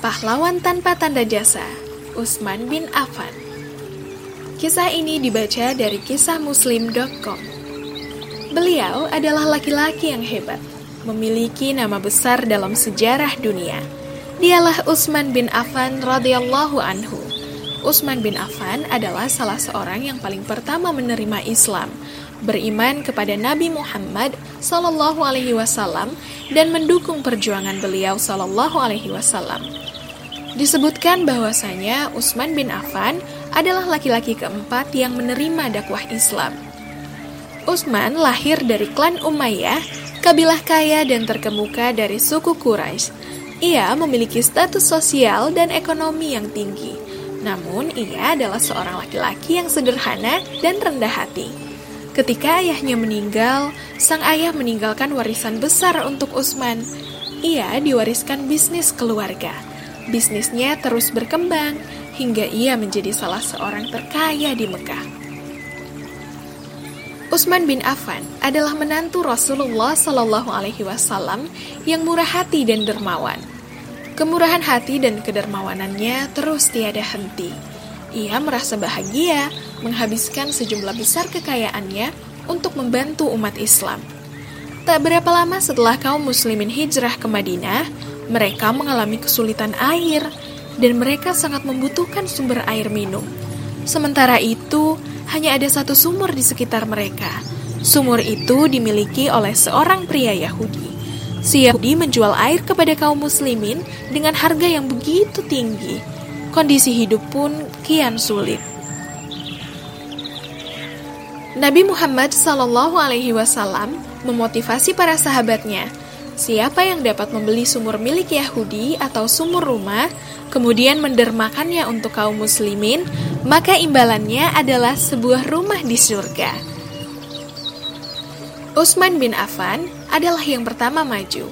Pahlawan tanpa tanda jasa, Usman bin Affan. Kisah ini dibaca dari kisah muslim.com. Beliau adalah laki-laki yang hebat, memiliki nama besar dalam sejarah dunia. Dialah Utsman bin Affan radhiyallahu anhu. Utsman bin Affan adalah salah seorang yang paling pertama menerima Islam, beriman kepada Nabi Muhammad Sallallahu Alaihi Wasallam dan mendukung perjuangan beliau Sallallahu Alaihi Wasallam. Disebutkan bahwasanya Utsman bin Affan adalah laki-laki keempat yang menerima dakwah Islam. Utsman lahir dari klan Umayyah, kabilah kaya dan terkemuka dari suku Quraisy. Ia memiliki status sosial dan ekonomi yang tinggi. Namun, ia adalah seorang laki-laki yang sederhana dan rendah hati. Ketika ayahnya meninggal, sang ayah meninggalkan warisan besar untuk Utsman. Ia diwariskan bisnis keluarga. Bisnisnya terus berkembang hingga ia menjadi salah seorang terkaya di Mekah. Utsman bin Affan adalah menantu Rasulullah Shallallahu Alaihi Wasallam yang murah hati dan dermawan. Kemurahan hati dan kedermawanannya terus tiada henti. Ia merasa bahagia menghabiskan sejumlah besar kekayaannya untuk membantu umat Islam. Tak berapa lama setelah kaum muslimin hijrah ke Madinah, mereka mengalami kesulitan air dan mereka sangat membutuhkan sumber air minum. Sementara itu, hanya ada satu sumur di sekitar mereka. Sumur itu dimiliki oleh seorang pria Yahudi. Si Yahudi menjual air kepada kaum muslimin dengan harga yang begitu tinggi. Kondisi hidup pun kian sulit. Nabi Muhammad Shallallahu Alaihi Wasallam memotivasi para sahabatnya Siapa yang dapat membeli sumur milik Yahudi atau sumur rumah, kemudian mendermakannya untuk kaum muslimin, maka imbalannya adalah sebuah rumah di surga. Utsman bin Affan adalah yang pertama maju.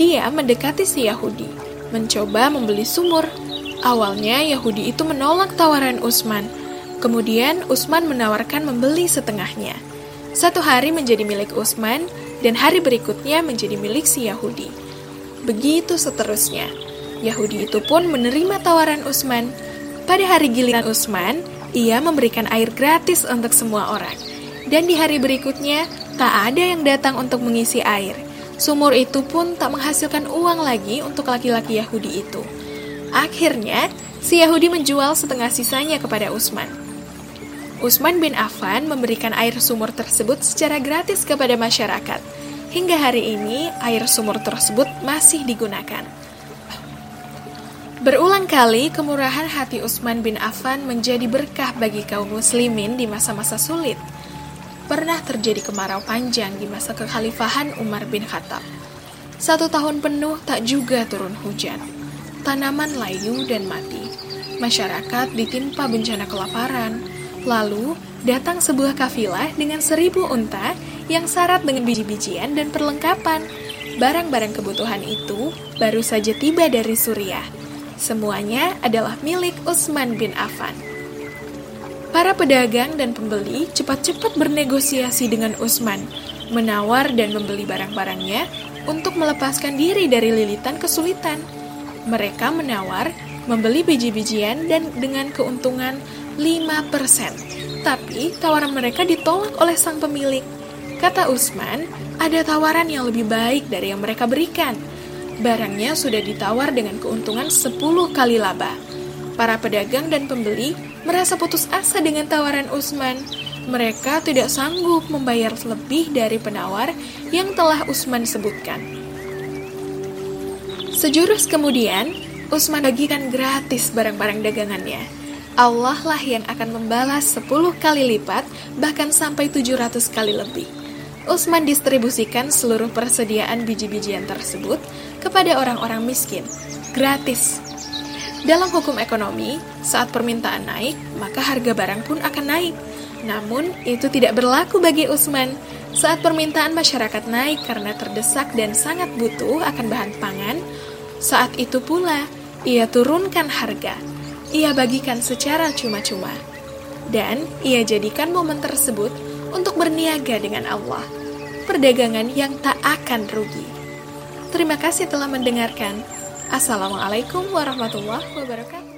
Dia mendekati si Yahudi, mencoba membeli sumur. Awalnya Yahudi itu menolak tawaran Utsman. Kemudian Utsman menawarkan membeli setengahnya. Satu hari menjadi milik Utsman dan hari berikutnya menjadi milik si Yahudi. Begitu seterusnya. Yahudi itu pun menerima tawaran Utsman. Pada hari giliran Utsman, ia memberikan air gratis untuk semua orang. Dan di hari berikutnya, tak ada yang datang untuk mengisi air. Sumur itu pun tak menghasilkan uang lagi untuk laki-laki Yahudi itu. Akhirnya, si Yahudi menjual setengah sisanya kepada Utsman. Utsman bin Affan memberikan air sumur tersebut secara gratis kepada masyarakat. Hingga hari ini, air sumur tersebut masih digunakan. Berulang kali, kemurahan hati Utsman bin Affan menjadi berkah bagi kaum muslimin di masa-masa sulit. Pernah terjadi kemarau panjang di masa kekhalifahan Umar bin Khattab. Satu tahun penuh tak juga turun hujan. Tanaman layu dan mati. Masyarakat ditimpa bencana kelaparan, Lalu, datang sebuah kafilah dengan seribu unta yang syarat dengan biji-bijian dan perlengkapan. Barang-barang kebutuhan itu baru saja tiba dari Suriah. Semuanya adalah milik Utsman bin Affan. Para pedagang dan pembeli cepat-cepat bernegosiasi dengan Utsman, menawar dan membeli barang-barangnya untuk melepaskan diri dari lilitan kesulitan. Mereka menawar membeli biji-bijian dan dengan keuntungan 5%. Tapi tawaran mereka ditolak oleh sang pemilik. Kata Usman, ada tawaran yang lebih baik dari yang mereka berikan. Barangnya sudah ditawar dengan keuntungan 10 kali laba. Para pedagang dan pembeli merasa putus asa dengan tawaran Usman. Mereka tidak sanggup membayar lebih dari penawar yang telah Usman sebutkan. Sejurus kemudian, Usman bagikan gratis barang-barang dagangannya. Allah lah yang akan membalas 10 kali lipat, bahkan sampai 700 kali lebih. Utsman distribusikan seluruh persediaan biji-bijian tersebut kepada orang-orang miskin, gratis. Dalam hukum ekonomi, saat permintaan naik, maka harga barang pun akan naik. Namun, itu tidak berlaku bagi Utsman. Saat permintaan masyarakat naik karena terdesak dan sangat butuh akan bahan pangan, saat itu pula ia turunkan harga ia bagikan secara cuma-cuma. Dan ia jadikan momen tersebut untuk berniaga dengan Allah. Perdagangan yang tak akan rugi. Terima kasih telah mendengarkan. Assalamualaikum warahmatullahi wabarakatuh.